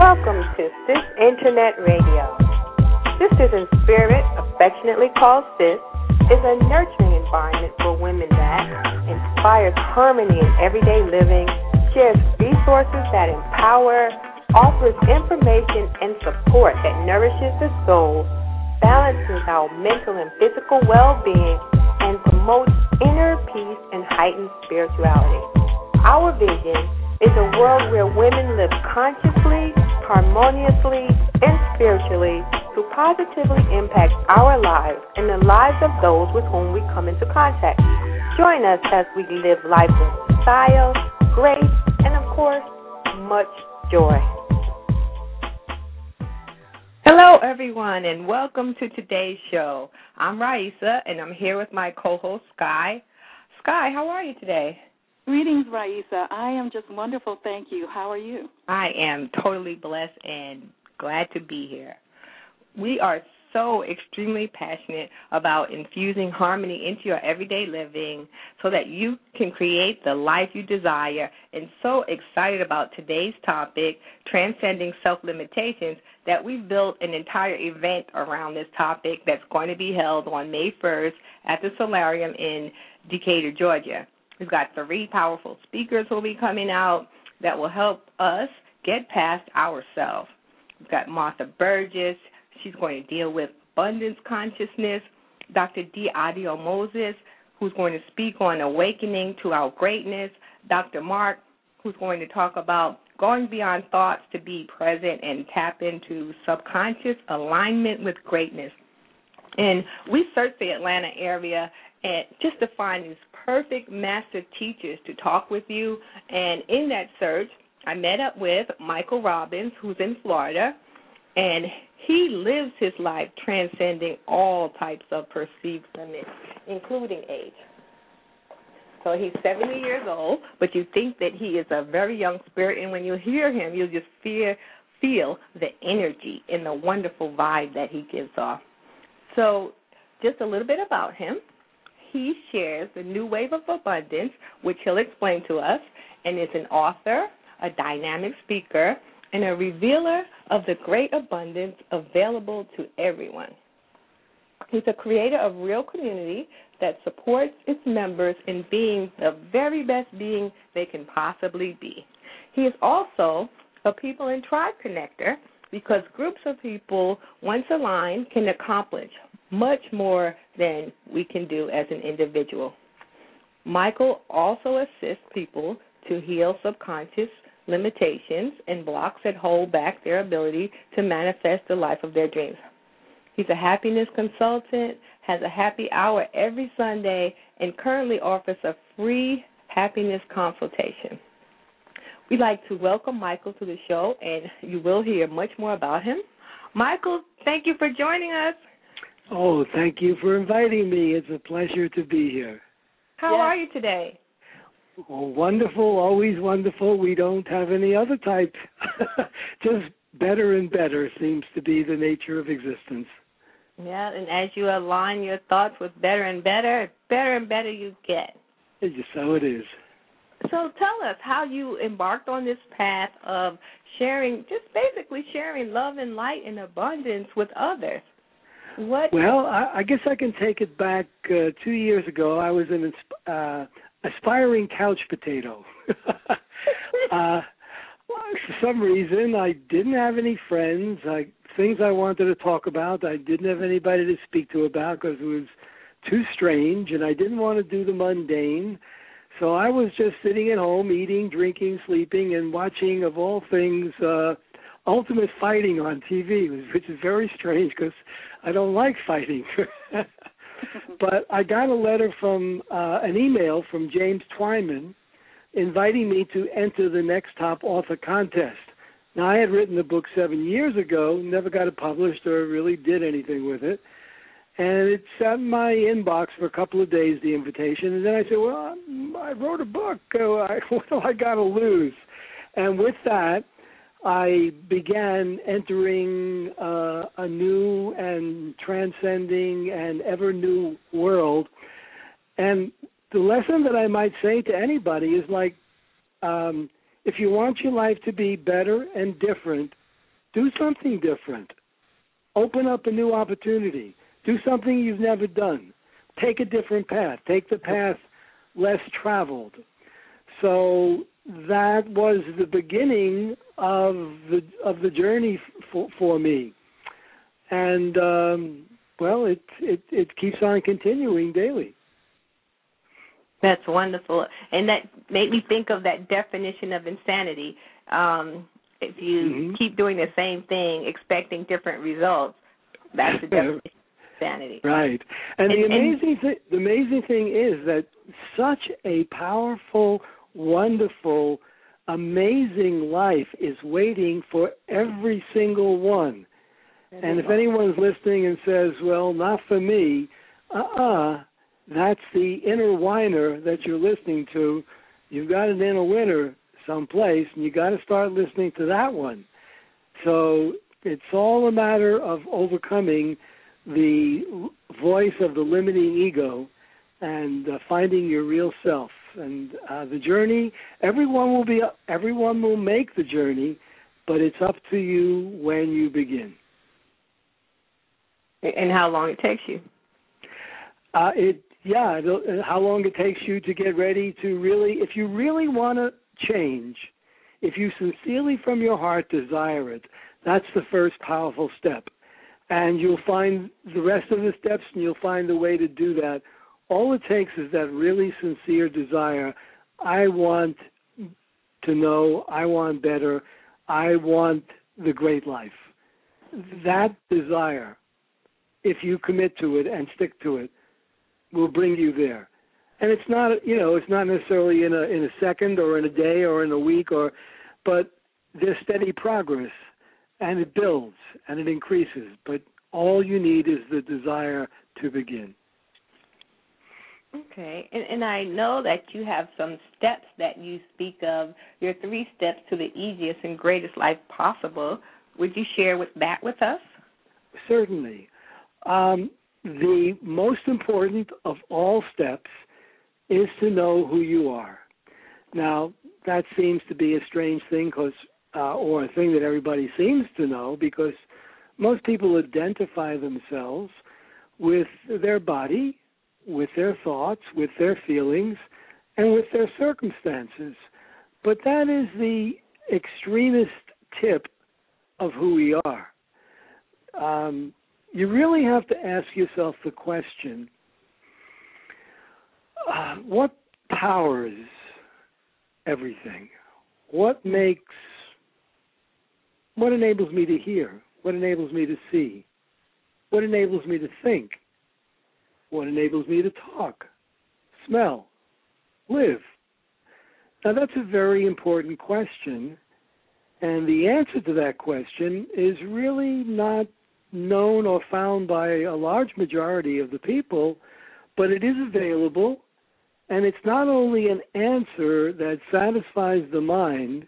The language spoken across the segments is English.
Welcome to Sis Internet Radio. Sisters in Spirit, affectionately called Sis, is a nurturing environment for women that inspires harmony in everyday living, shares resources that empower, offers information and support that nourishes the soul, balances our mental and physical well being, and promotes inner peace and heightened spirituality. Our vision is a world where women live consciously, harmoniously, and spiritually to positively impact our lives and the lives of those with whom we come into contact. Join us as we live life with style, grace, and of course, much joy. Hello, everyone, and welcome to today's show. I'm Raisa, and I'm here with my co host, Sky. Sky, how are you today? Greetings, Raisa. I am just wonderful, thank you. How are you? I am totally blessed and glad to be here. We are so extremely passionate about infusing harmony into your everyday living so that you can create the life you desire and so excited about today's topic transcending self limitations that we've built an entire event around this topic that's going to be held on May 1st at the Solarium in Decatur, Georgia. We've got three powerful speakers who will be coming out that will help us get past ourselves. We've got Martha Burgess. She's going to deal with abundance consciousness. Dr. D. Adio Moses, who's going to speak on awakening to our greatness. Dr. Mark, who's going to talk about going beyond thoughts to be present and tap into subconscious alignment with greatness. And we searched the Atlanta area and just to find these perfect master teachers to talk with you. And in that search, I met up with Michael Robins, who's in Florida, and he lives his life transcending all types of perceived limits, including age. So he's 70 years old, but you think that he is a very young spirit, and when you hear him, you just feel feel the energy and the wonderful vibe that he gives off. So, just a little bit about him he shares the new wave of abundance, which he'll explain to us, and is an author, a dynamic speaker, and a revealer of the great abundance available to everyone. He's a creator of real community that supports its members in being the very best being they can possibly be. He is also a people and tribe connector because groups of people, once aligned, can accomplish much more than we can do as an individual. Michael also assists people to heal subconscious limitations and blocks that hold back their ability to manifest the life of their dreams. He's a happiness consultant, has a happy hour every Sunday, and currently offers a free happiness consultation. We'd like to welcome Michael to the show, and you will hear much more about him. Michael, thank you for joining us. Oh, thank you for inviting me. It's a pleasure to be here. How yes. are you today? Oh, wonderful, always wonderful. We don't have any other type. Just better and better seems to be the nature of existence. Yeah, and as you align your thoughts with better and better, better and better you get. It's just so it is. So tell us how you embarked on this path of sharing, just basically sharing love and light and abundance with others. What? Well, I, I guess I can take it back uh, two years ago. I was an uh, aspiring couch potato. uh, for some reason, I didn't have any friends. I things I wanted to talk about, I didn't have anybody to speak to about because it was too strange, and I didn't want to do the mundane. So I was just sitting at home, eating, drinking, sleeping, and watching, of all things, uh, Ultimate Fighting on TV, which is very strange because I don't like fighting. but I got a letter from uh, an email from James Twyman inviting me to enter the next top author contest. Now I had written the book seven years ago, never got it published or really did anything with it, and it sat in my inbox for a couple of days. The invitation, and then I said, "Well, I wrote a book. what do I got to lose?" And with that, I began entering uh, a new and transcending and ever new world. And the lesson that I might say to anybody is like, um, if you want your life to be better and different, Do something different. Open up a new opportunity. Do something you've never done. Take a different path. Take the path less traveled. So that was the beginning of the of the journey for for me, and um, well, it it it keeps on continuing daily. That's wonderful, and that made me think of that definition of insanity. Um, if you mm-hmm. keep doing the same thing, expecting different results, that's the definition insanity. Right, and, and the amazing and, the amazing thing is that such a powerful, wonderful, amazing life is waiting for every single one. And if anyone's listening and says, "Well, not for me," uh-uh, that's the inner whiner that you're listening to. You've got an inner winner someplace, and you got to start listening to that one. So it's all a matter of overcoming the voice of the limiting ego and uh, finding your real self. And uh, the journey, everyone will be, everyone will make the journey, but it's up to you when you begin. And how long it takes you? Uh, it yeah, how long it takes you to get ready to really, if you really want to change, if you sincerely from your heart desire it, that's the first powerful step. And you'll find the rest of the steps and you'll find the way to do that. All it takes is that really sincere desire. I want to know, I want better, I want the great life. That desire, if you commit to it and stick to it, will bring you there. And it's not, you know, it's not necessarily in a in a second or in a day or in a week or, but there's steady progress, and it builds and it increases. But all you need is the desire to begin. Okay, and, and I know that you have some steps that you speak of. Your three steps to the easiest and greatest life possible. Would you share with that with us? Certainly. Um, the most important of all steps is to know who you are. Now, that seems to be a strange thing because uh, or a thing that everybody seems to know because most people identify themselves with their body, with their thoughts, with their feelings, and with their circumstances. But that is the extremist tip of who we are. Um, you really have to ask yourself the question uh, what powers everything? What makes, what enables me to hear? What enables me to see? What enables me to think? What enables me to talk, smell, live? Now, that's a very important question. And the answer to that question is really not known or found by a large majority of the people, but it is available. And it's not only an answer that satisfies the mind,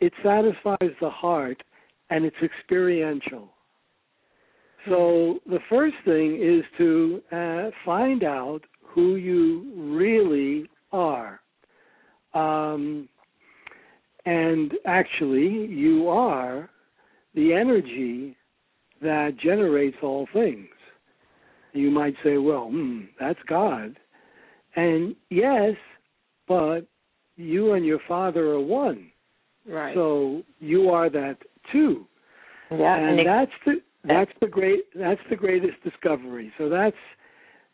it satisfies the heart, and it's experiential. So the first thing is to uh, find out who you really are. Um, and actually, you are the energy that generates all things. You might say, well, hmm, that's God. And yes, but you and your Father are one. Right. So you are that too. Yeah, and, and that's the that's the great that's the greatest discovery. So that's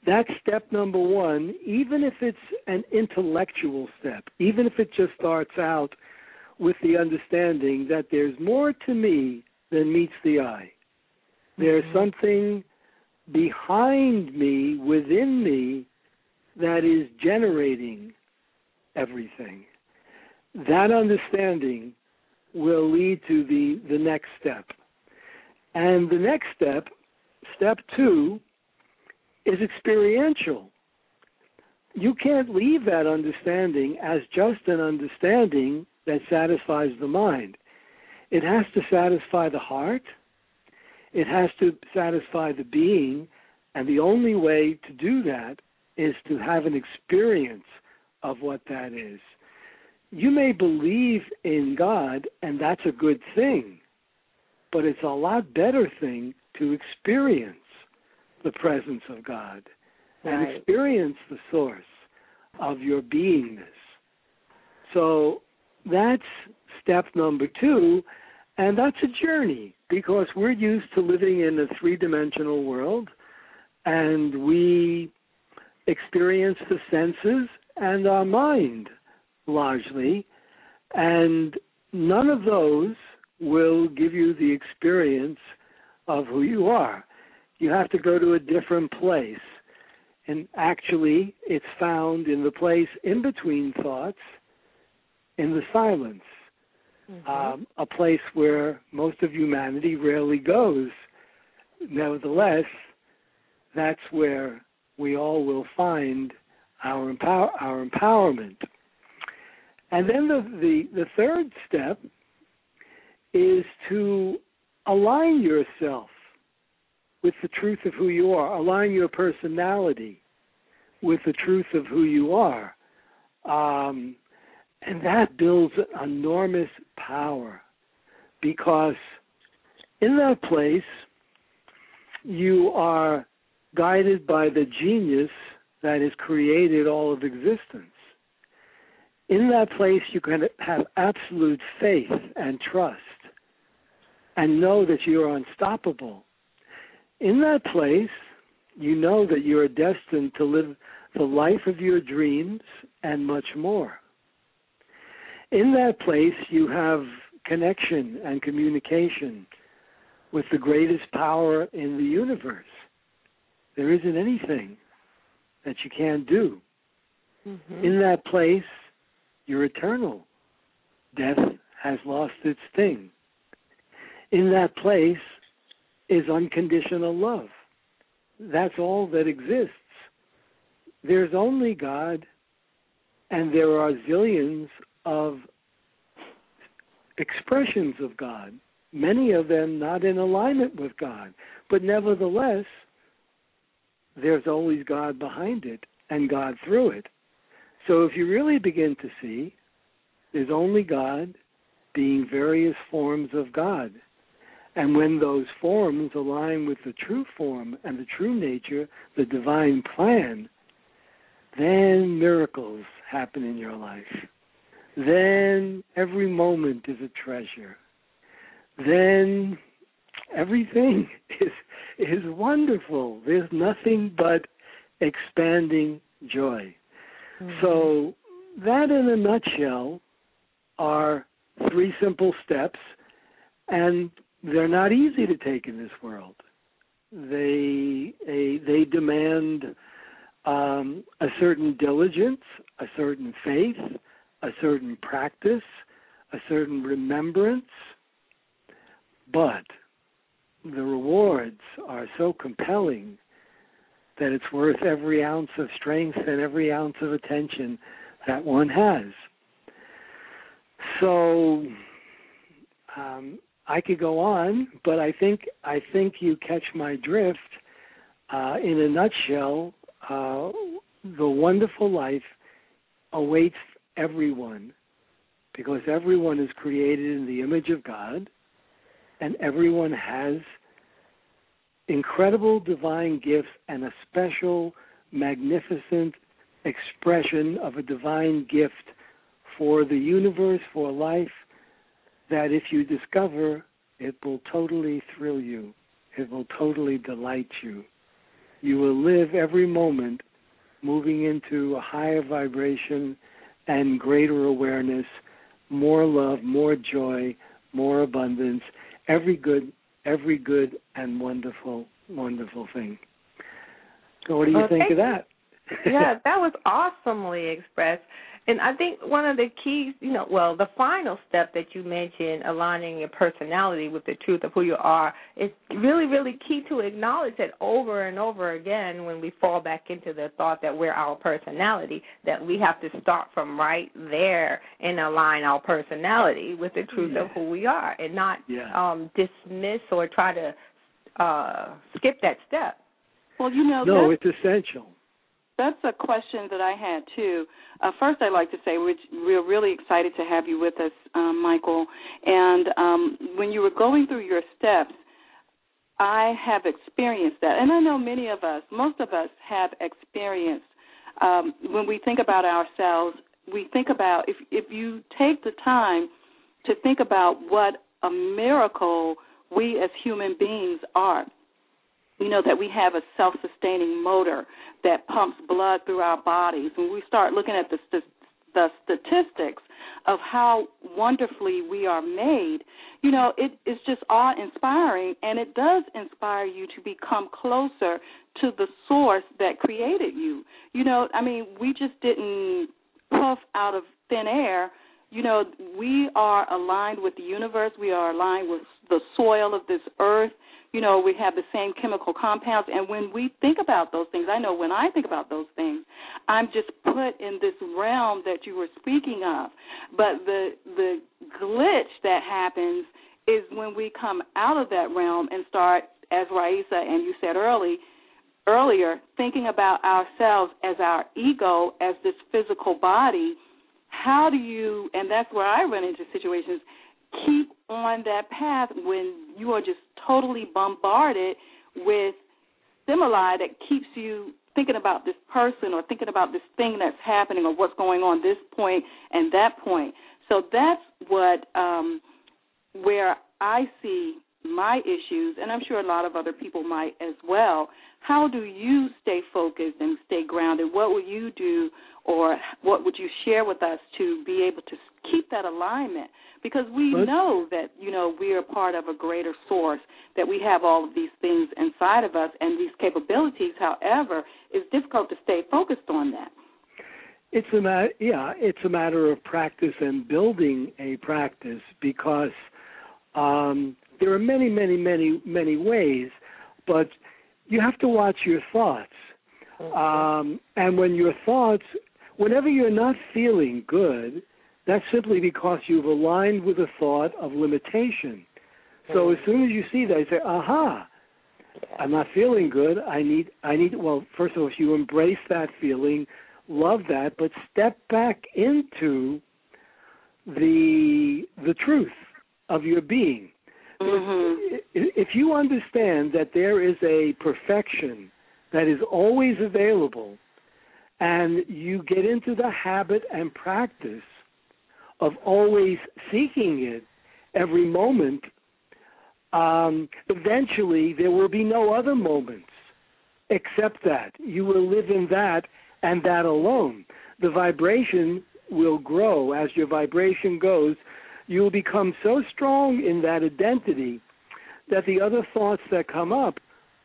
that's step number one, even if it's an intellectual step, even if it just starts out with the understanding that there's more to me than meets the eye. There's mm-hmm. something behind me, within me, that is generating everything. That understanding will lead to the, the next step. And the next step, step two, is experiential. You can't leave that understanding as just an understanding that satisfies the mind. It has to satisfy the heart, it has to satisfy the being, and the only way to do that is to have an experience of what that is. You may believe in God, and that's a good thing, but it's a lot better thing to experience the presence of God right. and experience the source of your beingness. So that's step number two, and that's a journey because we're used to living in a three dimensional world and we experience the senses and our mind largely, and none of those will give you the experience of who you are. You have to go to a different place. And actually, it's found in the place in between thoughts, in the silence, mm-hmm. um, a place where most of humanity rarely goes. Nevertheless, that's where we all will find our empower our empowerment. And then the, the, the third step is to align yourself with the truth of who you are, align your personality with the truth of who you are. Um, and that builds enormous power because in that place you are guided by the genius that has created all of existence. In that place, you can have absolute faith and trust and know that you are unstoppable. In that place, you know that you are destined to live the life of your dreams and much more. In that place, you have connection and communication with the greatest power in the universe. There isn't anything that you can't do. Mm-hmm. In that place, you're eternal. Death has lost its sting. In that place is unconditional love. That's all that exists. There's only God, and there are zillions of expressions of God, many of them not in alignment with God. But nevertheless, there's always God behind it and God through it. So if you really begin to see, there's only God being various forms of God. And when those forms align with the true form and the true nature, the divine plan, then miracles happen in your life. Then every moment is a treasure. Then everything is is wonderful. There's nothing but expanding joy. Mm-hmm. So that in a nutshell are three simple steps and they're not easy to take in this world. They they, they demand um, a certain diligence, a certain faith, a certain practice, a certain remembrance, but the rewards are so compelling that it's worth every ounce of strength and every ounce of attention that one has. So um, I could go on, but I think I think you catch my drift. Uh, in a nutshell, uh, the wonderful life awaits everyone because everyone is created in the image of God and everyone has incredible divine gifts and a special, magnificent expression of a divine gift for the universe, for life, that if you discover, it will totally thrill you. It will totally delight you. You will live every moment moving into a higher vibration and greater awareness, more love, more joy, more abundance, every good every good and wonderful wonderful thing. So what do you well, think of that? yeah, that was awesomely expressed. And I think one of the keys, you know, well, the final step that you mentioned, aligning your personality with the truth of who you are, is really, really key to acknowledge that over and over again when we fall back into the thought that we're our personality, that we have to start from right there and align our personality with the truth yeah. of who we are and not yeah. um dismiss or try to uh skip that step. Well, you know, no, it's essential. That's a question that I had too. Uh, first, I'd like to say we're really excited to have you with us, um, Michael. And um, when you were going through your steps, I have experienced that, and I know many of us, most of us, have experienced. Um, when we think about ourselves, we think about if if you take the time to think about what a miracle we as human beings are you know that we have a self-sustaining motor that pumps blood through our bodies. When we start looking at the st- the statistics of how wonderfully we are made you know it is just awe inspiring and it does inspire you to become closer to the source that created you. You know i mean we just didn't puff out of thin air. You know we are aligned with the universe. We are aligned with the soil of this earth you know, we have the same chemical compounds. And when we think about those things, I know when I think about those things, I'm just put in this realm that you were speaking of. But the the glitch that happens is when we come out of that realm and start, as Raisa and you said early earlier, thinking about ourselves as our ego, as this physical body. How do you? And that's where I run into situations keep on that path when you are just totally bombarded with stimuli that keeps you thinking about this person or thinking about this thing that's happening or what's going on this point and that point. So that's what um where I see my issues and I'm sure a lot of other people might as well. How do you stay focused and stay grounded? What will you do or what would you share with us to be able to keep that alignment? Because we but, know that, you know, we are part of a greater source, that we have all of these things inside of us and these capabilities. However, it's difficult to stay focused on that. It's a matter, yeah, it's a matter of practice and building a practice because um, there are many, many, many, many ways, but you have to watch your thoughts. Mm-hmm. Um, and when your thoughts Whenever you're not feeling good, that's simply because you've aligned with the thought of limitation. So as soon as you see that, you say, "Aha, I'm not feeling good. I need, I need." Well, first of all, if you embrace that feeling, love that, but step back into the the truth of your being. Mm-hmm. If you understand that there is a perfection that is always available, and you get into the habit and practice of always seeking it every moment, um, eventually there will be no other moments except that. You will live in that and that alone. The vibration will grow as your vibration goes. You will become so strong in that identity that the other thoughts that come up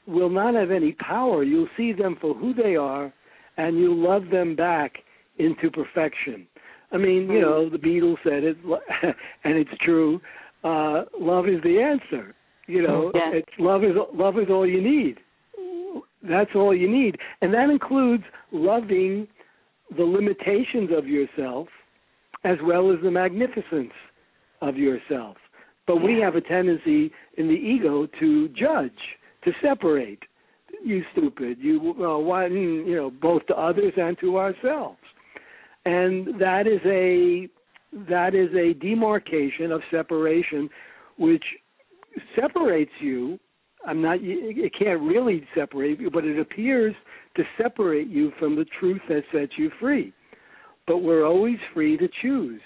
will not have any power. You'll see them for who they are and you'll love them back into perfection. I mean, you know, the Beatles said it, and it's true. Uh, love is the answer. You know, yeah. it's love is love is all you need. That's all you need, and that includes loving the limitations of yourself as well as the magnificence of yourself. But we have a tendency in the ego to judge, to separate you stupid, you uh, why, you know, both to others and to ourselves. And that is a that is a demarcation of separation, which separates you. I'm not. It can't really separate you, but it appears to separate you from the truth that sets you free. But we're always free to choose.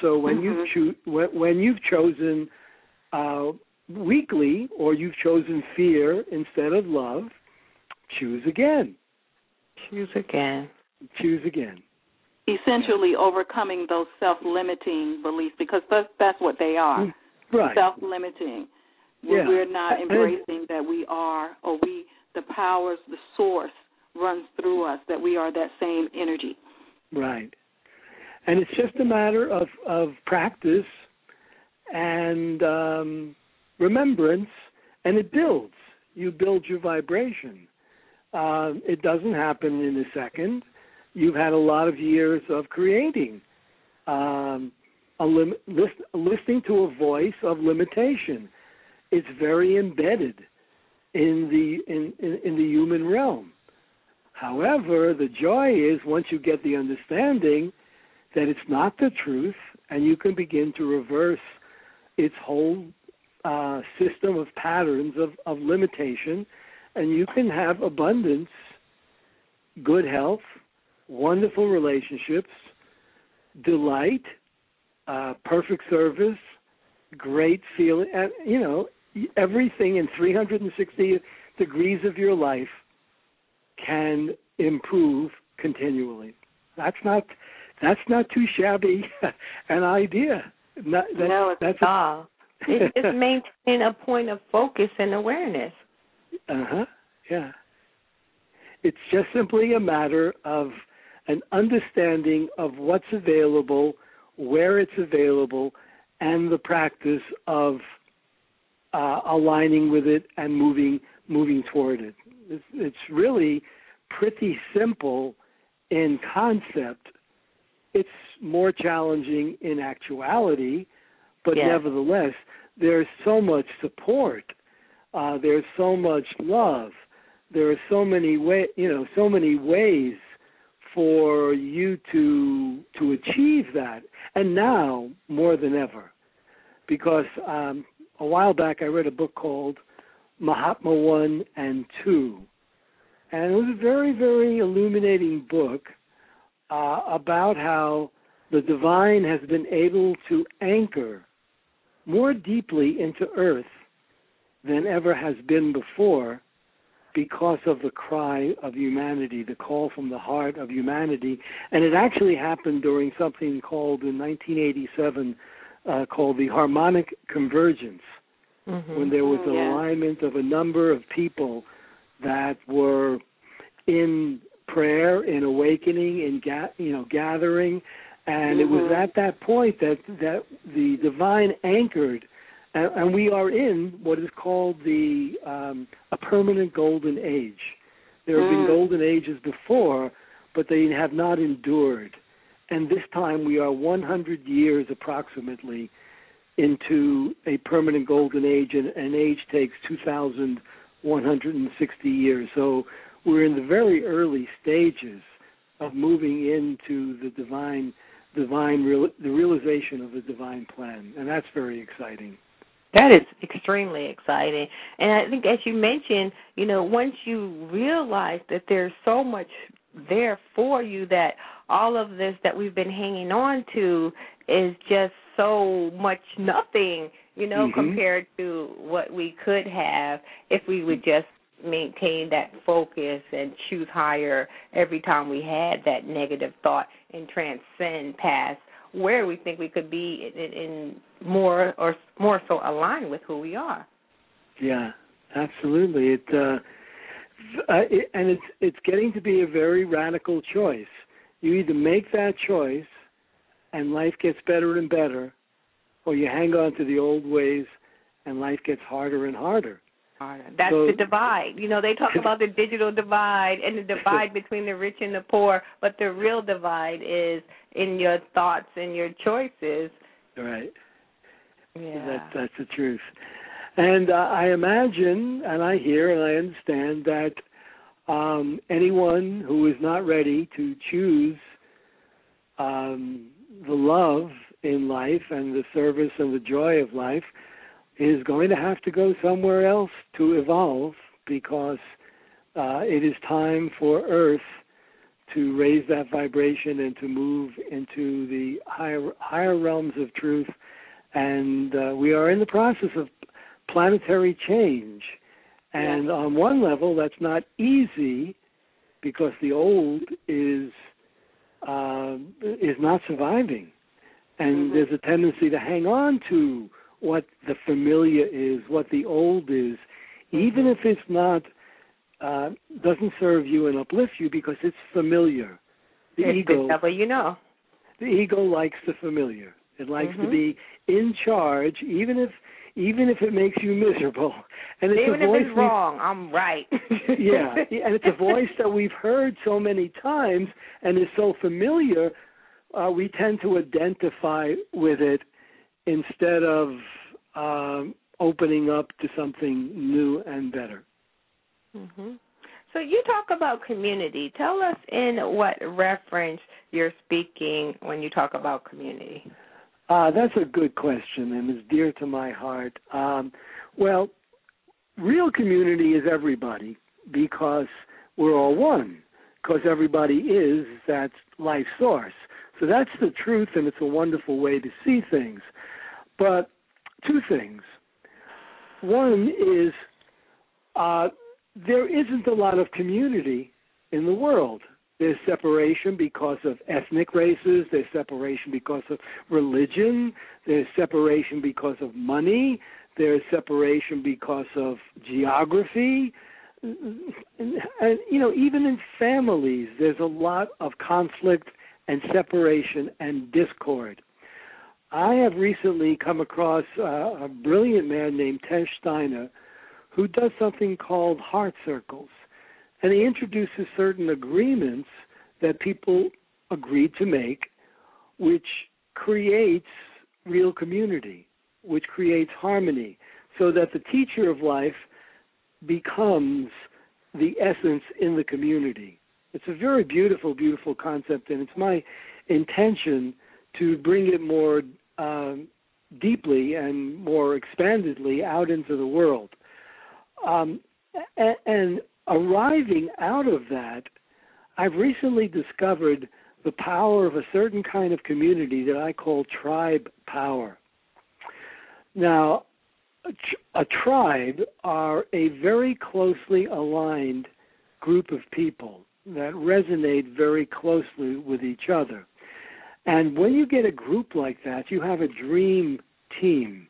So when mm-hmm. you choose, when, when you've chosen uh, weakly, or you've chosen fear instead of love, choose again. Choose again. Choose again. Essentially, overcoming those self-limiting beliefs because that's, that's what they are. Mm, right. Self-limiting. Yeah. We're not embracing that we are, or we, the powers, the source runs through us. That we are that same energy. Right. And it's just a matter of of practice and um, remembrance, and it builds. You build your vibration. Uh, it doesn't happen in a second. You've had a lot of years of creating, um, a lim- list- listening to a voice of limitation. It's very embedded in the in, in, in the human realm. However, the joy is once you get the understanding that it's not the truth, and you can begin to reverse its whole uh, system of patterns of, of limitation, and you can have abundance, good health, wonderful relationships, delight, uh, perfect service, great feeling, and you know everything in 360 degrees of your life can improve continually. That's not that's not too shabby an idea. Not, that, no, it's that's all. it's just maintain a point of focus and awareness. Uh huh. Yeah. It's just simply a matter of an understanding of what's available, where it's available, and the practice of uh, aligning with it and moving moving toward it. It's, it's really pretty simple in concept. It's more challenging in actuality, but yes. nevertheless, there's so much support. Uh, there's so much love. There are so many way, you know, so many ways for you to to achieve that. And now more than ever, because um, a while back I read a book called Mahatma One and Two, and it was a very very illuminating book uh, about how the divine has been able to anchor more deeply into Earth than ever has been before because of the cry of humanity, the call from the heart of humanity. And it actually happened during something called in 1987 uh, called the harmonic convergence, mm-hmm. when there was an yeah. alignment of a number of people that were in prayer, in awakening, in ga- you know gathering, and mm-hmm. it was at that point that that the divine anchored and, and we are in what is called the um, a permanent golden age. There have mm. been golden ages before, but they have not endured. And this time we are 100 years approximately into a permanent golden age, and an age takes 2,160 years. So we're in the very early stages of moving into the divine, divine real, the realization of the divine plan, and that's very exciting. That is extremely exciting. And I think, as you mentioned, you know, once you realize that there's so much there for you, that all of this that we've been hanging on to is just so much nothing, you know, mm-hmm. compared to what we could have if we would just maintain that focus and choose higher every time we had that negative thought and transcend past where we think we could be in, in more or more so aligned with who we are. Yeah, absolutely. It, uh, it and it's it's getting to be a very radical choice. You either make that choice, and life gets better and better, or you hang on to the old ways, and life gets harder and harder. That's so, the divide. You know, they talk about the digital divide and the divide between the rich and the poor, but the real divide is in your thoughts and your choices. Right. Yeah. That, that's the truth. And uh, I imagine, and I hear, and I understand that um, anyone who is not ready to choose um, the love in life and the service and the joy of life is going to have to go somewhere else to evolve because uh, it is time for Earth to raise that vibration and to move into the higher higher realms of truth. And uh, we are in the process of planetary change. And on one level, that's not easy because the old is uh, is not surviving, and mm-hmm. there's a tendency to hang on to what the familiar is, what the old is, mm-hmm. even if it's not uh, doesn't serve you and uplift you because it's familiar. The it's ego, the you know. The ego likes the familiar. It likes mm-hmm. to be in charge, even if even if it makes you miserable. And it's even a voice if it's wrong, I'm right. yeah, and it's a voice that we've heard so many times and is so familiar. Uh, we tend to identify with it instead of um, opening up to something new and better. Mm-hmm. So you talk about community. Tell us in what reference you're speaking when you talk about community. Uh, that's a good question and is dear to my heart. Um, well, real community is everybody because we're all one, because everybody is that life source. So that's the truth, and it's a wonderful way to see things. But two things. One is uh, there isn't a lot of community in the world. There's separation because of ethnic races, there's separation because of religion, there's separation because of money, there's separation because of geography. And, and you know, even in families, there's a lot of conflict and separation and discord. I have recently come across uh, a brilliant man named Tesh Steiner who does something called heart circles. And he introduces certain agreements that people agree to make, which creates real community, which creates harmony, so that the teacher of life becomes the essence in the community. It's a very beautiful, beautiful concept, and it's my intention to bring it more um, deeply and more expandedly out into the world. Um, and, and arriving out of that, I've recently discovered the power of a certain kind of community that I call tribe power. Now, a, a tribe are a very closely aligned group of people that resonate very closely with each other. And when you get a group like that, you have a dream team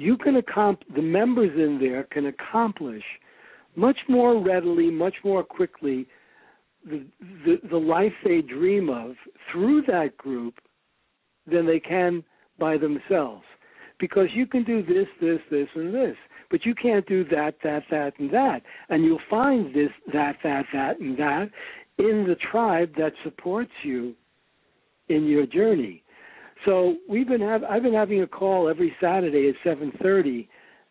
you can accomplish the members in there can accomplish much more readily, much more quickly the, the the life they dream of through that group than they can by themselves. Because you can do this, this, this, and this, but you can't do that, that, that, and that. And you'll find this, that, that, that, and that in the tribe that supports you in your journey. So we've been have I've been having a call every Saturday at 7:30,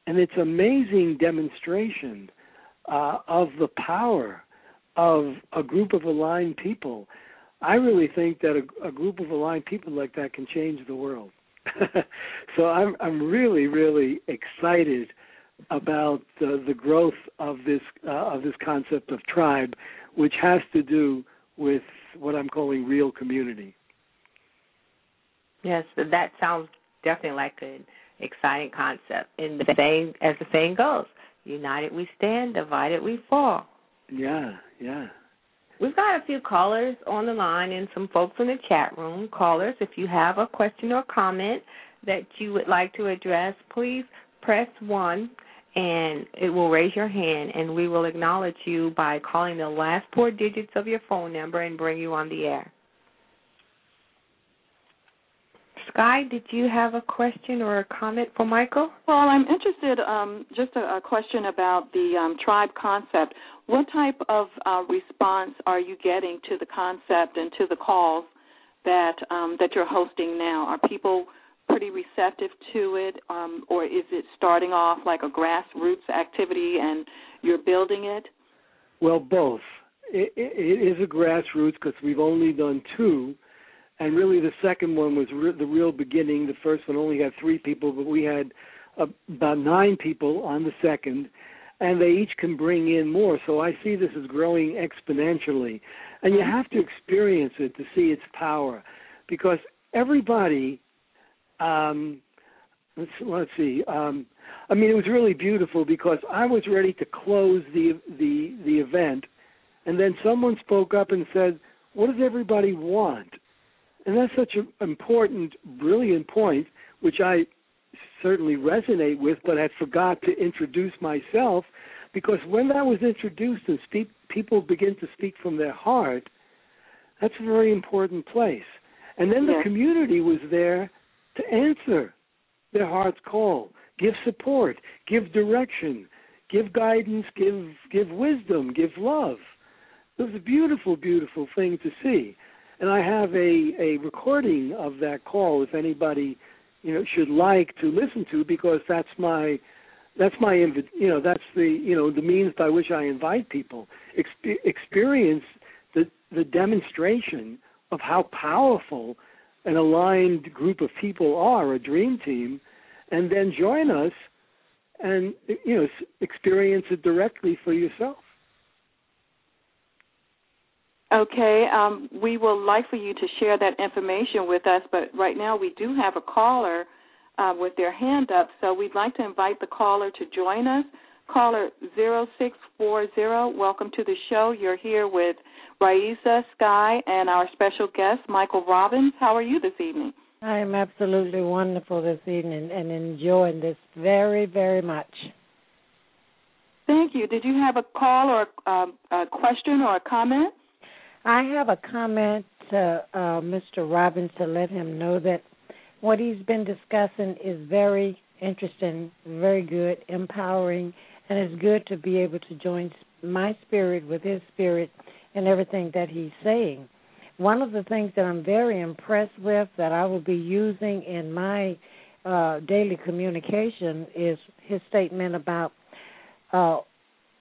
and it's amazing demonstration uh, of the power of a group of aligned people. I really think that a, a group of aligned people like that can change the world. so I'm I'm really really excited about uh, the growth of this uh, of this concept of tribe, which has to do with what I'm calling real community. Yes, that sounds definitely like an exciting concept. And the same as the saying goes, united we stand, divided we fall. Yeah, yeah. We've got a few callers on the line and some folks in the chat room. Callers, if you have a question or comment that you would like to address, please press 1 and it will raise your hand and we will acknowledge you by calling the last four digits of your phone number and bring you on the air. Sky, did you have a question or a comment for Michael? Well, I'm interested. Um, just a, a, question about the um, tribe concept. What type of uh, response are you getting to the concept and to the calls that um, that you're hosting now? Are people pretty receptive to it, um, or is it starting off like a grassroots activity and you're building it? Well, both. it, it, it is a grassroots because we've only done two and really the second one was re- the real beginning. The first one only had three people, but we had uh, about nine people on the second, and they each can bring in more. So I see this as growing exponentially, and you have to experience it to see its power, because everybody. Um, let's let's see. Um, I mean, it was really beautiful because I was ready to close the the the event, and then someone spoke up and said, "What does everybody want?" And that's such an important, brilliant point, which I certainly resonate with, but I forgot to introduce myself because when that was introduced and speak, people begin to speak from their heart, that's a very important place. And then the community was there to answer their heart's call, give support, give direction, give guidance, give give wisdom, give love. It was a beautiful, beautiful thing to see and I have a a recording of that call if anybody you know should like to listen to because that's my that's my you know that's the you know the means by which I invite people. Expe- experience the the demonstration of how powerful an aligned group of people are a dream team and then join us and you know experience it directly for yourself Okay, um, we will like for you to share that information with us, but right now we do have a caller uh, with their hand up, so we'd like to invite the caller to join us. Caller 0640, welcome to the show. You're here with Raisa Sky and our special guest, Michael Robins. How are you this evening? I am absolutely wonderful this evening and enjoying this very, very much. Thank you. Did you have a call or um, a question or a comment? I have a comment to uh, Mr. Robins to let him know that what he's been discussing is very interesting, very good, empowering, and it's good to be able to join my spirit with his spirit and everything that he's saying. One of the things that I'm very impressed with that I will be using in my uh, daily communication is his statement about uh,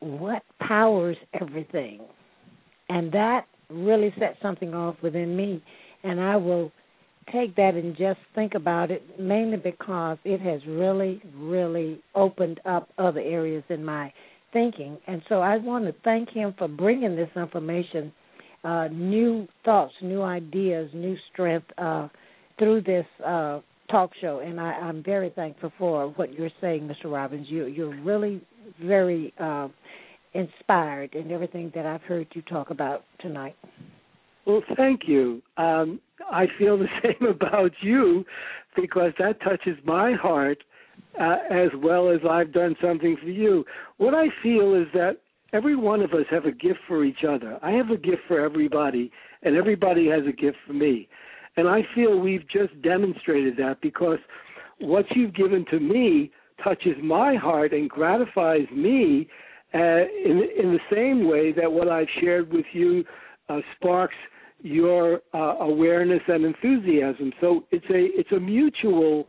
what powers everything. And that really set something off within me, and I will take that and just think about it mainly because it has really, really opened up other areas in my thinking. And so I want to thank him for bringing this information, uh, new thoughts, new ideas, new strength uh, through this uh, talk show. And I, I'm very thankful for what you're saying, Mr. Robins. You, you're really very uh, inspired in everything that I've heard you talk about tonight. Well, thank you. Um, I feel the same about you because that touches my heart uh, as well as I've done something for you. What I feel is that every one of us have a gift for each other. I have a gift for everybody, and everybody has a gift for me. And I feel we've just demonstrated that because what you've given to me touches my heart and gratifies me uh, in in the same way that what I've shared with you uh, sparks your uh, awareness and enthusiasm. So it's a it's a mutual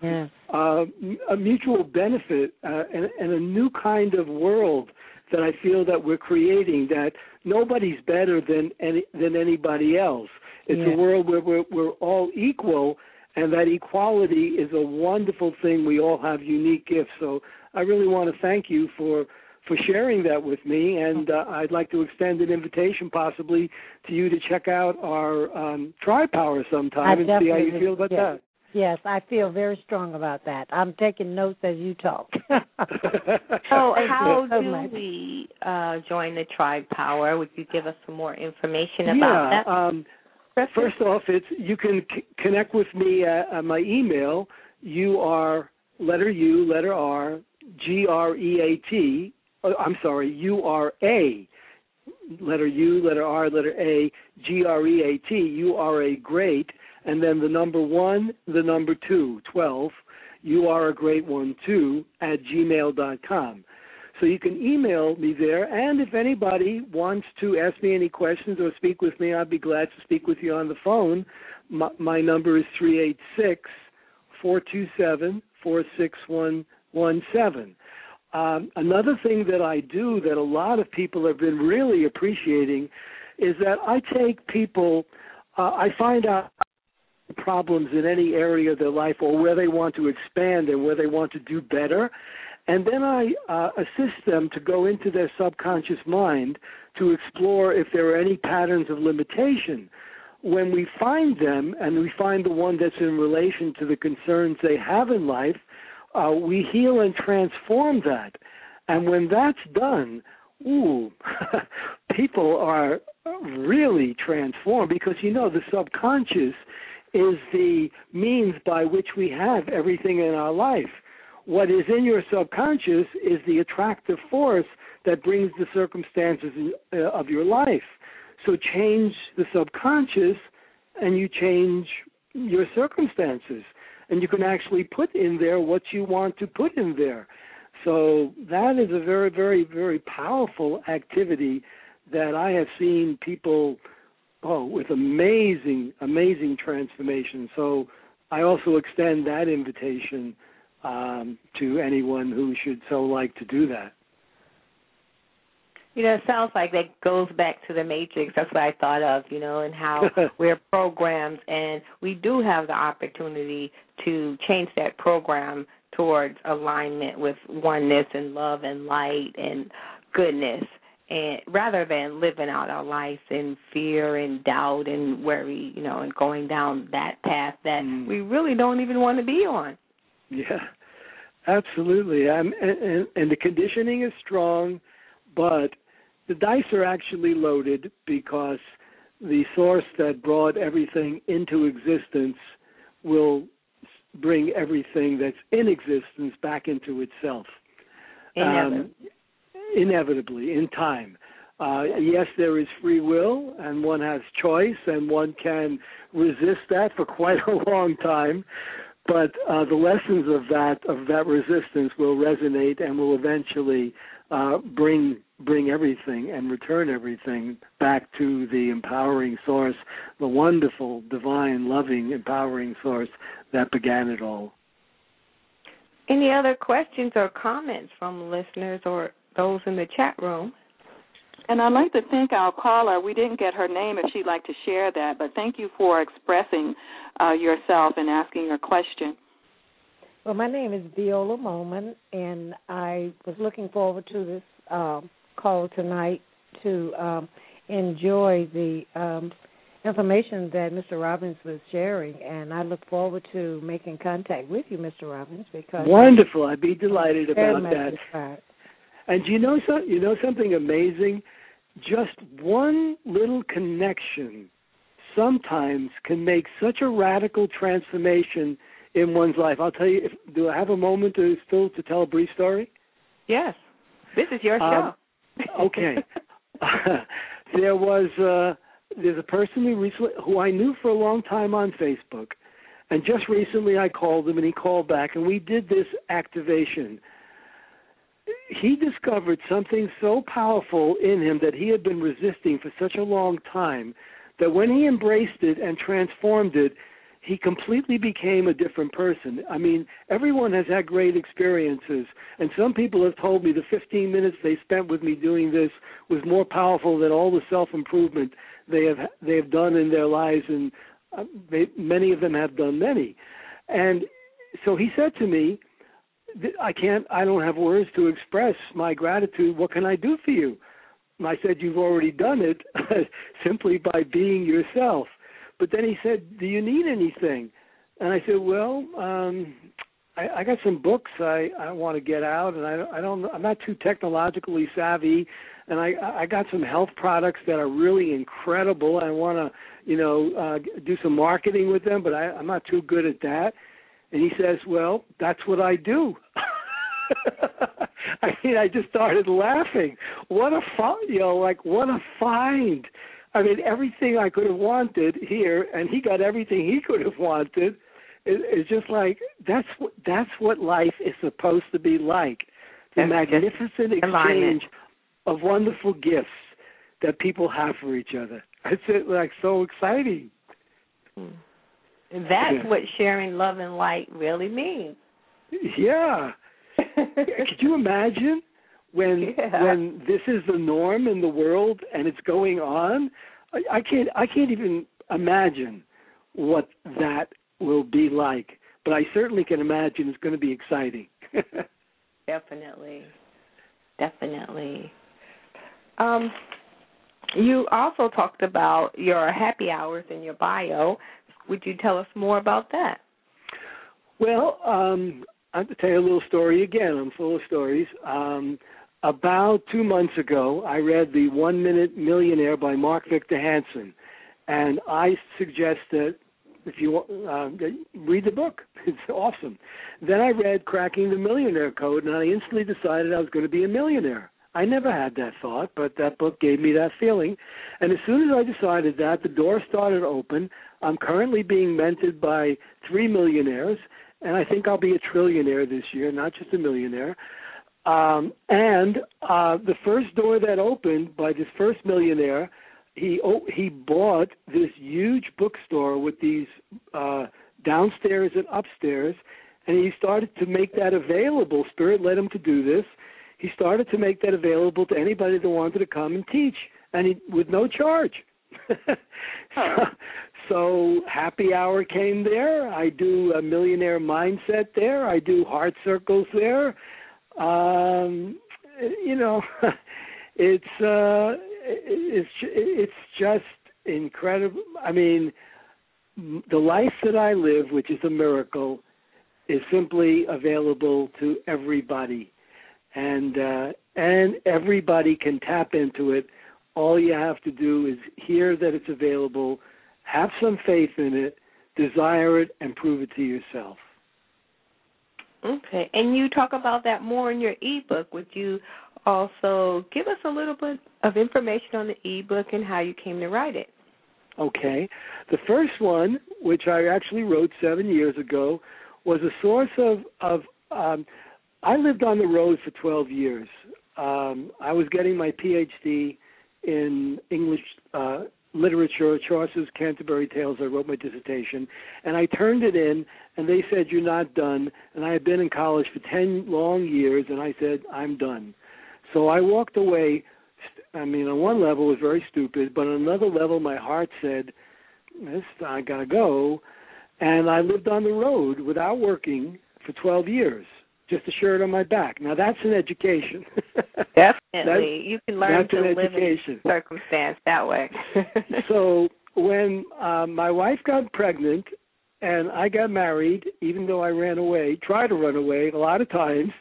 uh, a mutual benefit uh, and, and a new kind of world that I feel that we're creating. That nobody's better than any than anybody else. It's a world where we're we're all equal, and that equality is a wonderful thing. We all have unique gifts. So I really want to thank you for for sharing that with me. And uh, I'd like to extend an invitation, possibly, to you to check out our um, TriPower sometime I and see how you feel about yes. that. Yes, I feel very strong about that. I'm taking notes as you talk. so, how so do much. we uh, join the Tribe Power? Would you give us some more information yeah, about that? Um, first off, it's you can c- connect with me at, at my email. You are letter U, letter R, G R E A T Oh, I'm sorry, U R A, letter U, letter R, letter A, G R E A T, you are a great, and then the number one, the number two, 12, you are a great one too, at gmail dot com. So you can email me there, and if anybody wants to ask me any questions or speak with me, I'd be glad to speak with you on the phone. My, my number is three eight six four two seven four six one one seven. Um, another thing that I do that a lot of people have been really appreciating is that I take people, uh, I find out problems in any area of their life or where they want to expand and where they want to do better. And then I uh, assist them to go into their subconscious mind to explore if there are any patterns of limitation. When we find them and we find the one that's in relation to the concerns they have in life, uh, we heal and transform that. And when that's done, ooh, people are really transformed because you know the subconscious is the means by which we have everything in our life. What is in your subconscious is the attractive force that brings the circumstances uh, of your life. So change the subconscious and you change your circumstances and you can actually put in there what you want to put in there. So that is a very, very, very powerful activity that I have seen people oh with amazing, amazing transformation. So I also extend that invitation um, to anyone who should so like to do that. You know, it sounds like that goes back to the matrix. That's what I thought of, you know, and how we're programmed and we do have the opportunity to change that program towards alignment with oneness and love and light and goodness and rather than living out our life in fear and doubt and worry, you know, and going down that path that mm. we really don't even want to be on. Yeah, absolutely. Um, and, and the conditioning is strong, but the dice are actually loaded because the source that brought everything into existence will bring everything that's in existence back into itself. Um, inevitably in time. Uh, yes, there is free will, and one has choice, and one can resist that for quite a long time. But uh, the lessons of that of that resistance will resonate and will eventually uh, bring bring everything and return everything back to the empowering source, the wonderful, divine, loving, empowering source that began it all. Any other questions or comments from listeners or those in the chat room. And I'd like to thank our caller. We didn't get her name if she'd like to share that, but thank you for expressing uh, yourself and asking your question. Well, my name is Viola Moman, and I was looking forward to this um, call tonight to um, enjoy the um, information that Mr. Robins was sharing, and I look forward to making contact with you, Mr. Robins, because wonderful. I'd be delighted about that. And you know so you know something amazing? Just one little connection sometimes can make such a radical transformation in one's life. I'll tell you. If, do I have a moment to still to tell a brief story? Yes, this is your um, show. okay. there was uh, there's a person who recently who I knew for a long time on Facebook, and just recently I called him and he called back and we did this activation he discovered something so powerful in him that he had been resisting for such a long time that when he embraced it and transformed it, he completely became a different person. I mean, everyone has had great experiences, and some people have told me the 15 minutes they spent with me doing this was more powerful than all the self-improvement they have they have done in their lives, and uh, they, many of them have done many. And so he said to me, I can't, I don't have words to express my gratitude. What can I do for you? And I said, You've already done it simply by being yourself. But then he said, Do you need anything? And I said, Well, um, I, I got some books I, I want to get out, and I, I don't, I'm not too technologically savvy, and I, I got some health products that are really incredible. I want to, you know, uh, do some marketing with them, but I, I'm not too good at that. And he says, "Well, that's what I do." I mean, I just started laughing. What a find, you know, like what a find. I mean, everything I could have wanted here, and he got everything he could have wanted. It, it's just like that's what that's what life is supposed to be like. The that's magnificent exchange of wonderful gifts that people have for each other. It's like so exciting. Hmm. That's what sharing love and light really means. Yeah. Could you imagine when yeah. when this is the norm in the world and it's going on? I, I can't I can't even imagine what that will be like. But I certainly can imagine it's going to be exciting. Definitely. Definitely. Um, you also talked about your happy hours in your bio. Would you tell us more about that? Well, um, I'll tell you a little story again. I'm full of stories. Um, about two months ago, I read The One Minute Millionaire by Mark Victor Hansen, and I suggest that if you uh, read the book, it's awesome. Then I read Cracking the Millionaire Code, and I instantly decided I was going to be a millionaire. I never had that thought, but that book gave me that feeling. And as soon as I decided that, the door started open. I'm currently being mentored by three millionaires, and I think I'll be a trillionaire this year, not just a millionaire. Um, and uh, the first door that opened by this first millionaire, he oh, he bought this huge bookstore with these uh, downstairs and upstairs, and he started to make that available. Spirit led him to do this. He started to make that available to anybody that wanted to come and teach, and he, with no charge. so, so happy hour came there. I do a millionaire mindset there. I do heart circles there. Um, you know, it's uh, it's it's just incredible. I mean, the life that I live, which is a miracle, is simply available to everybody, and uh, and everybody can tap into it. All you have to do is hear that it's available, have some faith in it, desire it, and prove it to yourself. Okay, and you talk about that more in your ebook. Would you also give us a little bit of information on the ebook and how you came to write it? Okay. The first one, which I actually wrote seven years ago, was a source of of um, I lived on the road for 12 years. Um, I was getting my PhD in English uh, literature, Chaucer's Canterbury Tales. I wrote my dissertation, and I turned it in, and they said you're not done. And I had been in college for 10 long years, and I said I'm done. So I walked away. I mean, on one level, it was very stupid, but on another level, my heart said, "This, I gotta go." And I lived on the road without working for 12 years, just a shirt on my back. Now that's an education. Definitely, you can learn to live education. in circumstance that way. so when uh, my wife got pregnant and I got married, even though I ran away, tried to run away a lot of times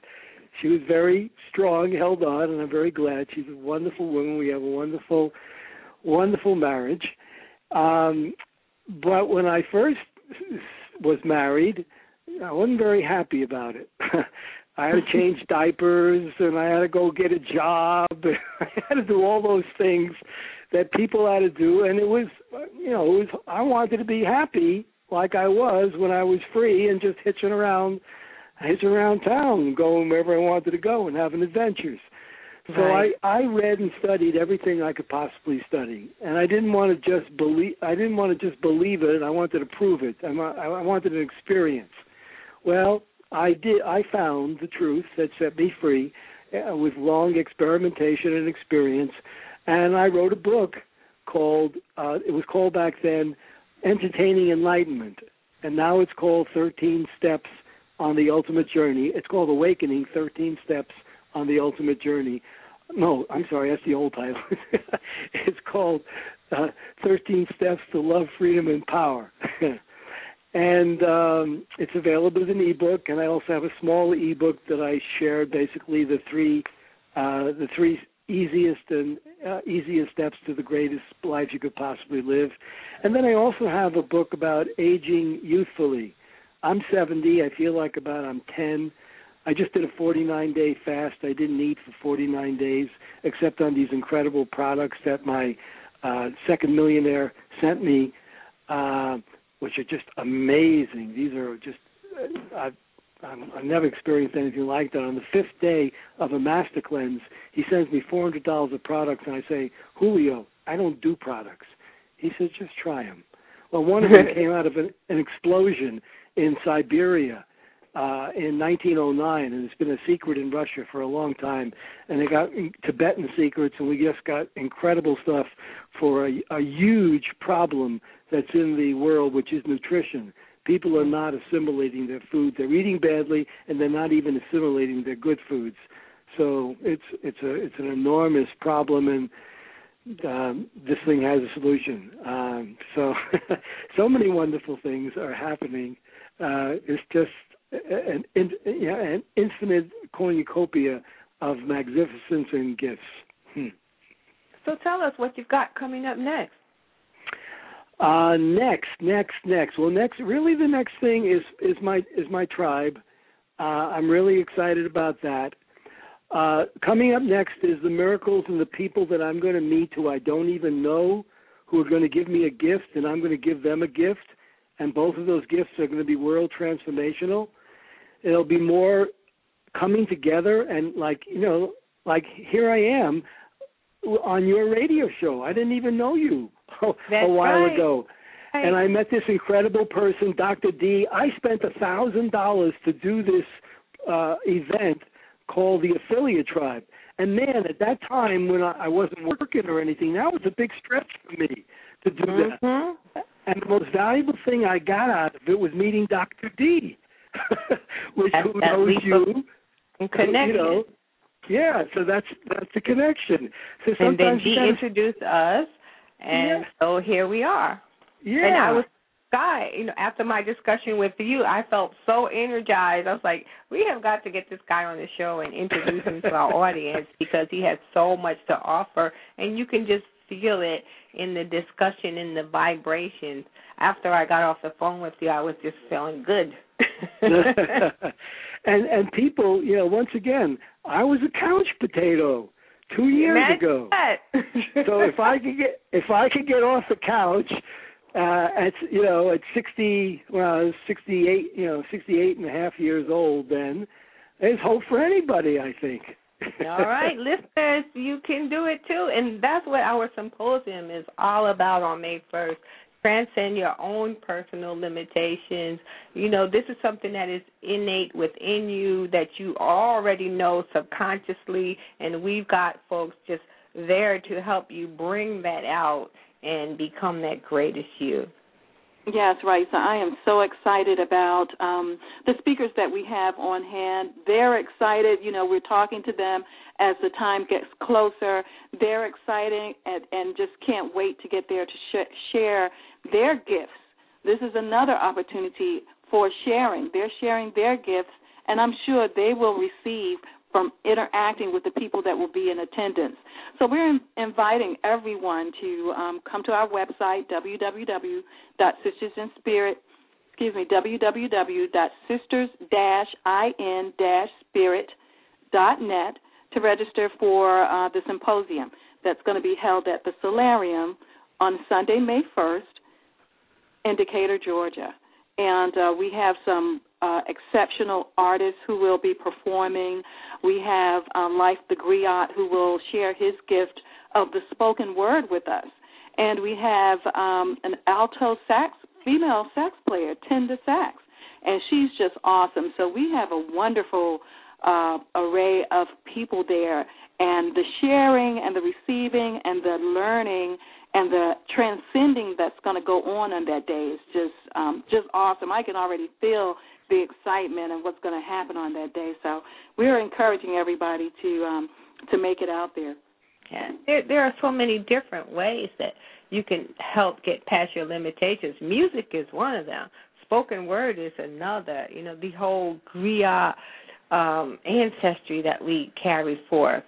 she was very strong, held on, and I'm very glad. She's a wonderful woman. We have a wonderful, wonderful marriage. Um, but when I first was married, I wasn't very happy about it. I had to change diapers and I had to go get a job. I had to do all those things that people had to do and it was you know, it was I wanted to be happy like I was when I was free and just hitching around hitching around town, going wherever I wanted to go and having adventures. So right. I I read and studied everything I could possibly study, and I didn't want to just believe. I didn't want to just believe it. I wanted to prove it. I, I wanted an experience. Well, I did. I found the truth that set me free uh, with long experimentation and experience, and I wrote a book called. Uh, it was called back then, Entertaining Enlightenment, and now it's called Thirteen Steps on the ultimate journey. It's called Awakening 13 Steps on the Ultimate Journey. No, I'm sorry, that's the old title. it's called uh, 13 Steps to Love, Freedom, and Power. and um, it's available as an ebook, and I also have a small ebook that I shared basically the three uh, the three easiest and uh, easiest steps to the greatest life you could possibly live. And then I also have a book about aging youthfully I'm 70. I feel like about I'm 10. I just did a 49 day fast. I didn't eat for 49 days, except on these incredible products that my uh, second millionaire sent me, uh, which are just amazing. These are just I've I'm, I've never experienced anything like that. On the fifth day of a master cleanse, he sends me four hundred dollars of products, and I say, Julio, I don't do products. He says, just try them. Well, one of them came out of an, an explosion in Siberia uh, in 1909, and it's been a secret in Russia for a long time. And they got Tibetan secrets, and we just got incredible stuff for a, a huge problem that's in the world, which is nutrition. People are not assimilating their food; they're eating badly, and they're not even assimilating their good foods. So it's it's a it's an enormous problem, and um, this thing has a solution. Um, so so many wonderful things are happening uh, is just an, an, yeah, an infinite cornucopia of magnificence and gifts. Hmm. So tell us what you've got coming up next. Uh, next, next, next. Well, next, really, the next thing is is my is my tribe. Uh, I'm really excited about that. Uh, coming up next is the miracles and the people that I'm going to meet who I don't even know, who are going to give me a gift, and I'm going to give them a gift and both of those gifts are going to be world transformational. It'll be more coming together and like you know, like here I am on your radio show. I didn't even know you a while right. ago. and I met this incredible person, Dr. D. I spent a thousand dollars to do this uh, event called the Affiliate Tribe. And man, at that time when I, I wasn't working or anything, that was a big stretch for me to do mm-hmm. that. And the most valuable thing I got out of it was meeting Dr. D, which At, who that knows you. of. You know, yeah, so that's that's the connection. So and then sometimes he gotta, introduced us, and Yeah. so here we are. yeah, And I was guy, you know, after my discussion with you, I felt so energized. I was like, we have got to get this guy on the show and introduce him to our audience because he has so much to offer, and you can just feel it in the discussion, in the vibrations. After I got off the phone with you, I was just feeling good. and and people, you know, once again, I was a couch potato two years Imagine ago. so if I could get if I could get off the couch uh at you know at 60 well I was 68 you know 68 and a half years old then there's hope for anybody I think All right, listeners, you can do it too. And that's what our symposium is all about on May 1st. Transcend your own personal limitations. You know, this is something that is innate within you that you already know subconsciously, and we've got folks just there to help you bring that out and become that greatest you. Yes, right. So I am so excited about um, the speakers that we have on hand. They're excited. You know, we're talking to them as the time gets closer. They're excited and, and just can't wait to get there to sh- share their gifts. This is another opportunity for sharing. They're sharing their gifts, and I'm sure they will receive from interacting with the people that will be in attendance. So we're in, inviting everyone to um, come to our website www.sistersinspirit excuse me www.sisters-in-spirit.net to register for uh, the symposium that's going to be held at the Solarium on Sunday, May 1st in Decatur, Georgia. And uh, we have some uh, exceptional artists who will be performing. We have uh, Life the Griot who will share his gift of the spoken word with us. And we have um, an alto sax, female sax player, Tinda Sax, and she's just awesome. So we have a wonderful uh, array of people there, and the sharing and the receiving and the learning and the transcending that's going to go on on that day is just um, just awesome. I can already feel the excitement and what's going to happen on that day. So we're encouraging everybody to um, to make it out there. Yeah, there there are so many different ways that you can help get past your limitations. Music is one of them. Spoken word is another. You know, the whole griot um, ancestry that we carry forth.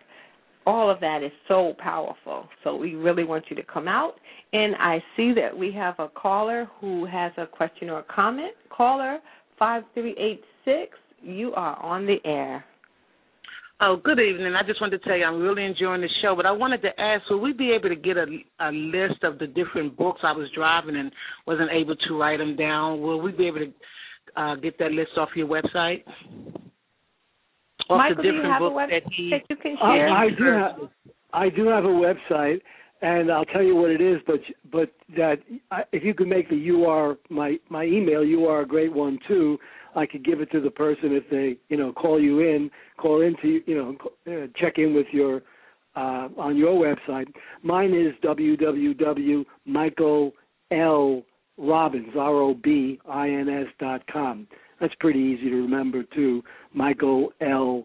All of that is so powerful. So we really want you to come out. And I see that we have a caller who has a question or a comment. Caller five three eight six. You are on the air. Oh, good evening. I just wanted to tell you I'm really enjoying the show, but I wanted to ask, will we be able to get a, a list of the different books I was driving and wasn't able to write them down? Will we be able to uh, get that list off your website? Off Michael, the do you different have a website that he that you can Uh, share? I do have I do have a website, and I'll tell you what it is. But but that I, if you could make the UR my my email, you are a great one too. I could give it to the person if they you know call you in, call into you know uh, check in with your uh, on your website. Mine is www.michael.l.robins r o b i n s dot com. That's pretty easy to remember too. Michael L.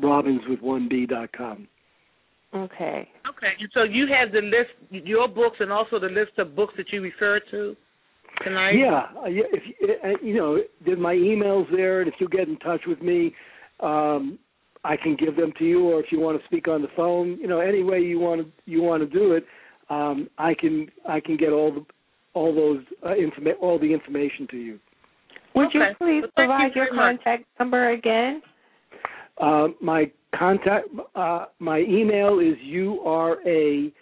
Robins with one B dot com. Okay. Okay, and so you have the list, your books, and also the list of books that you refer to tonight. Yeah, uh, yeah. If uh, you know, there's my emails there, and if you get in touch with me, um, I can give them to you. Or if you want to speak on the phone, you know, any way you want to you want to do it, um, I can I can get all the all those uh, informa- all the information to you. Would you please Well, thank you provide your very much. contact number again? Uh, my contact, uh, my email is u r a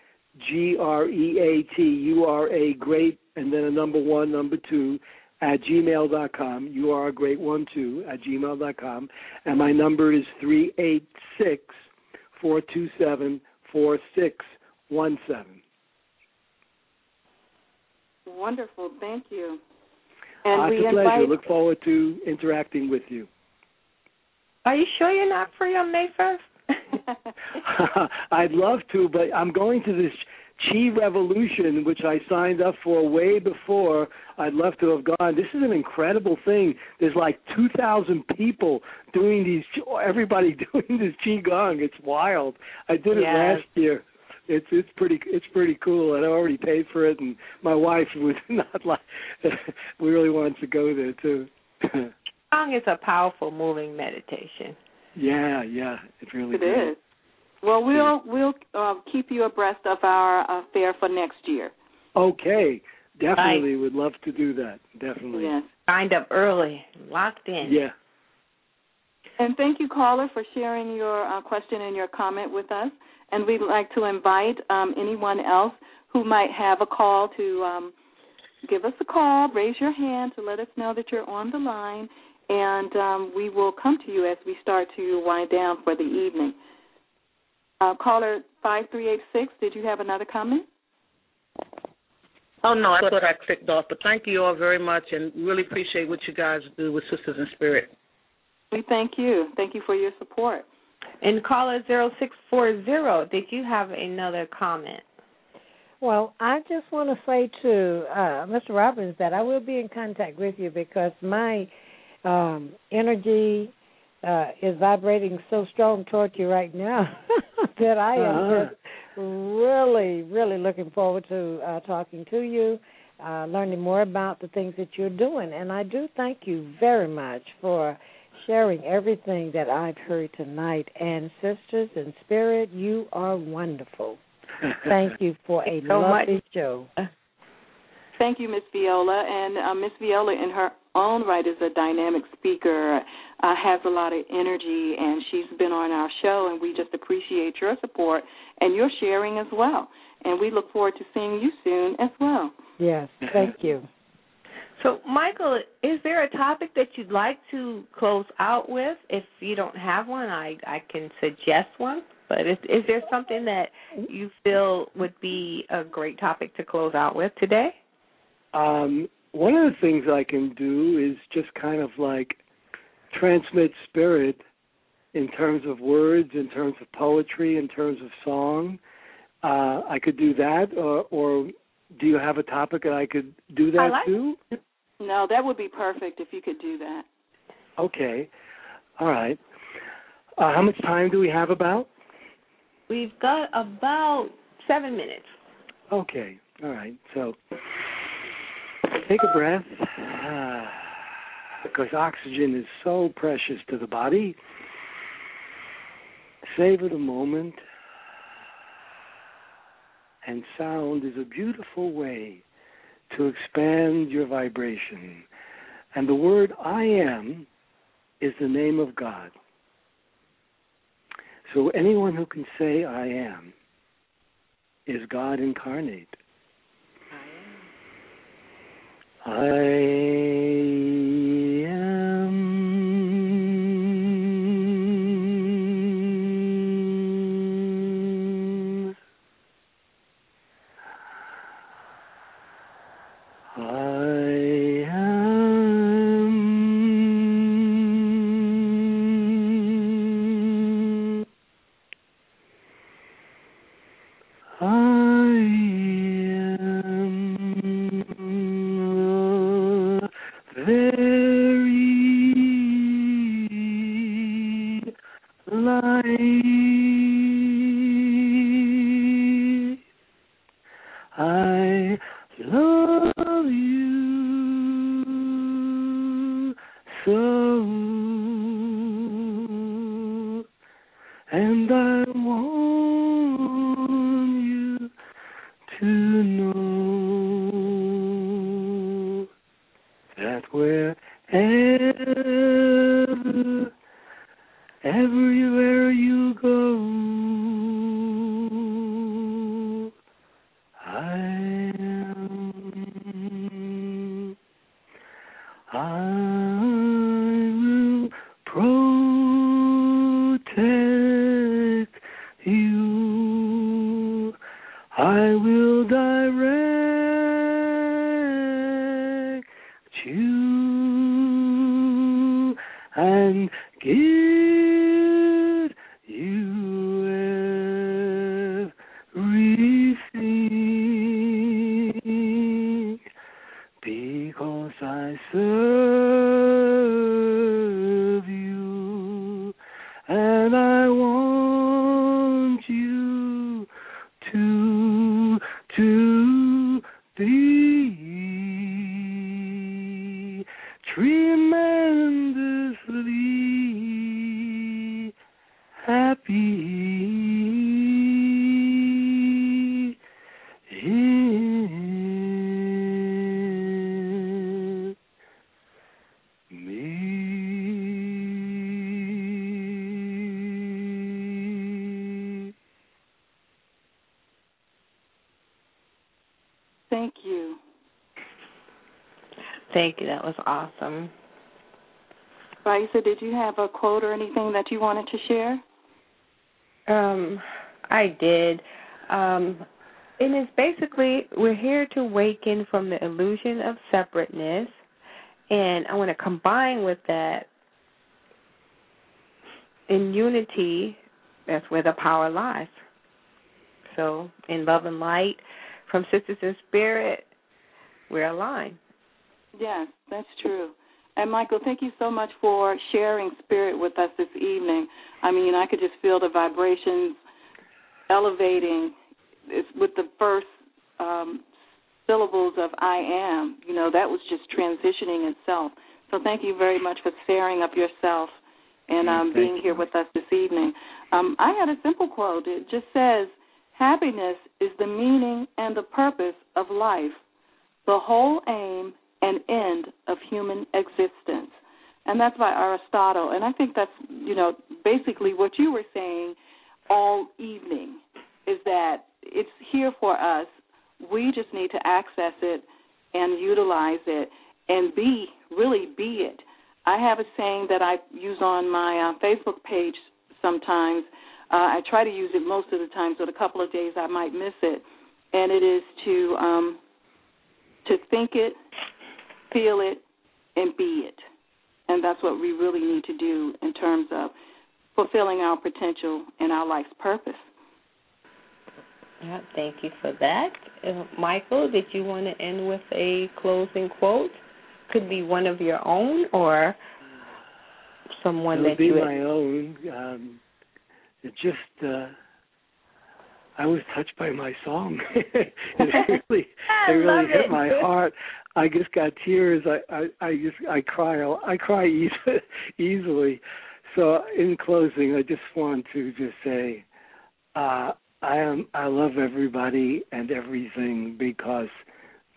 g r e a t u r a great and then a number one number two at gmail dot com. You are a great one two at gmail dot com, and my number is three eight six four two seven four six one seven. Wonderful. Thank you. And uh, we it's a invite... pleasure. Look forward to interacting with you. Are you sure you're not free on May 1st? I'd love to, but I'm going to this Chi Revolution, which I signed up for way before I'd love to have gone. This is an incredible thing. There's like 2,000 people doing these, everybody doing this Chi Qigong. It's wild. I did it last year. It's it's pretty it's pretty cool, and I already paid for it. And my wife was not like we really wanted to go there too. Qigong is a powerful, moving meditation. Yeah, yeah, it really is. it is. Well, we'll we'll uh, keep you abreast of our uh, fair for next year. Okay, definitely would love to do that. Definitely. Yes. Signed up early, locked in. Yeah. And thank you, caller, for sharing your uh, question and your comment with us. And we'd like to invite um, anyone else who might have a call to um, give us a call, raise your hand to let us know that you're on the line, and um, we will come to you as we start to wind down for the evening. Uh, caller 5386, did you have another comment? Oh, no, I thought I clicked off, but thank you all very much and really appreciate what you guys do with Sisters in Spirit. We thank you. Thank you for your support. And caller 0640, did you have another comment? Well, I just want to say to uh, Mr. Robins that I will be in contact with you because my um, energy uh, is vibrating so strong toward you right now that I am uh-huh. just really, really looking forward to uh, talking to you, uh, learning more about the things that you're doing. And I do thank you very much for sharing everything that I've heard tonight. And sisters in spirit, you are wonderful. Thank you for a so lovely much. show. Thank you, Miss Viola. And uh, Miss Viola, in her own right, is a dynamic speaker, uh, has a lot of energy, and she's been on our show, and we just appreciate your support and your sharing as well. And we look forward to seeing you soon as well. Yes, thank you. So, Michael, is there a topic that you'd like to close out with? If you don't have one, I I can suggest one. But is is there something that you feel would be a great topic to close out with today? Um, one of the things I can do is just kind of like transmit spirit in terms of words, in terms of poetry, in terms of song. Uh, I could do that, or, or do you have a topic that I could do that like too? No, that would be perfect if you could do that. Okay, all right. Uh, how much time do we have about? We've got about seven minutes. Okay, all right. So take a breath because oxygen is so precious to the body. Savor the moment. And sound is a beautiful way to expand your vibration. And the word I am is the name of God. So anyone who can say I am is God incarnate. I and give. Quote or anything that you wanted to share? Um, I did. Um, and it's basically we're here to awaken from the illusion of separateness, and I want to combine with that in unity. That's where the power lies. So, in love and light, from Sisters in Spirit, we're aligned. Yes, that's true. And Michael, thank you so much for sharing spirit with us this evening. I mean, I could just feel the vibrations elevating it's with the first um, syllables of I am. You know, that was just transitioning itself. So thank you very much for sharing up yourself and um, being you. here with us this evening. Um, I had a simple quote. It just says, Happiness is the meaning and the purpose of life, the whole aim and end of human existence. And that's by Aristotle. And I think that's, you know, basically what you were saying all evening is that it's here for us. We just need to access it and utilize it and be, really be it. I have a saying that I use on my uh, Facebook page sometimes. Uh, I try to use it most of the time, so a couple of days I might miss it. And it is to um, to think it, feel it, and be it. And that's what we really need to do in terms of fulfilling our potential and our life's purpose. Yeah, thank you for that. Uh, Michael, did you want to end with a closing quote? Could be one of your own or someone It'll that be you my own. Um, it just uh, I was touched by my song. it really, it really hit it. my heart. I just got tears. I, I, I just, I cry. I cry easily. easily. So, in closing, I just want to just say, uh, I am. I love everybody and everything because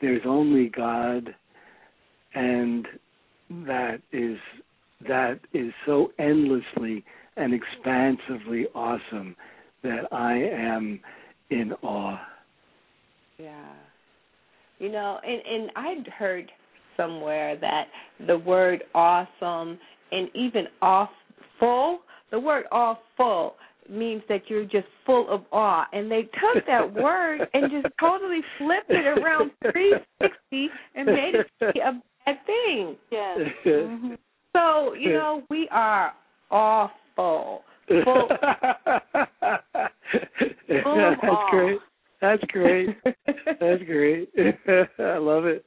there's only God, and that is that is so endlessly and expansively awesome that I am in awe. Yeah. You know, and and I'd heard somewhere that the word awesome and even awful, the word awful means that you're just full of awe. And they took that word and just totally flipped it around 360 and made it be a bad thing. Yes. Mhm. So, you know, we are awful. Full, That's great. That's great. That's great. I love it.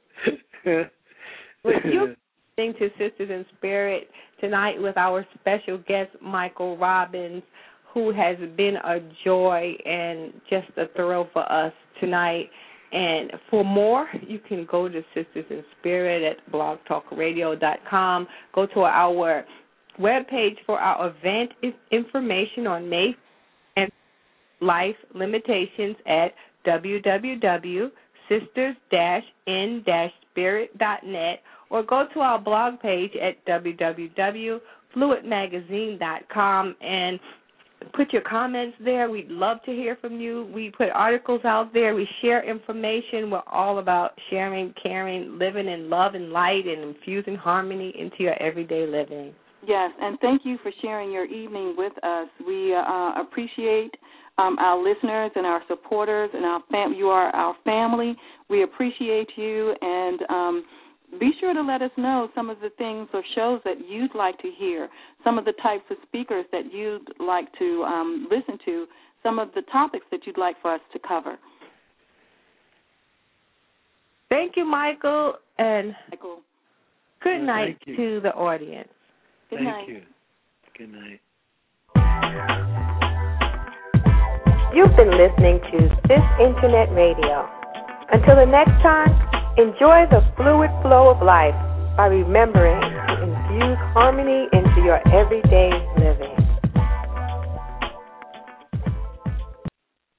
Well, you're listening to Sisters in Spirit tonight with our special guest Michael Robins, who has been a joy and just a thrill for us tonight. And for more, you can go to Sisters in Spirit at blogtalkradio.com. Go to our webpage for our event is information on May and life limitations at www.sisters-in-spirit.net or go to our blog page at www.fluidmagazine.com and put your comments there. We'd love to hear from you. We put articles out there. We share information. We're all about sharing, caring, living in love and light, and infusing harmony into your everyday living. Yes, and thank you for sharing your evening with us. We uh, appreciate um, our listeners and our supporters, and our fam- you are our family. We appreciate you, and um, be sure to let us know some of the things or shows that you'd like to hear, some of the types of speakers that you'd like to um, listen to, some of the topics that you'd like for us to cover. Thank you, Michael, and Michael, good night to the audience. Good Thank night. you. Good night. You've been listening to This Internet Radio. Until the next time, enjoy the fluid flow of life by remembering to infuse harmony into your everyday living.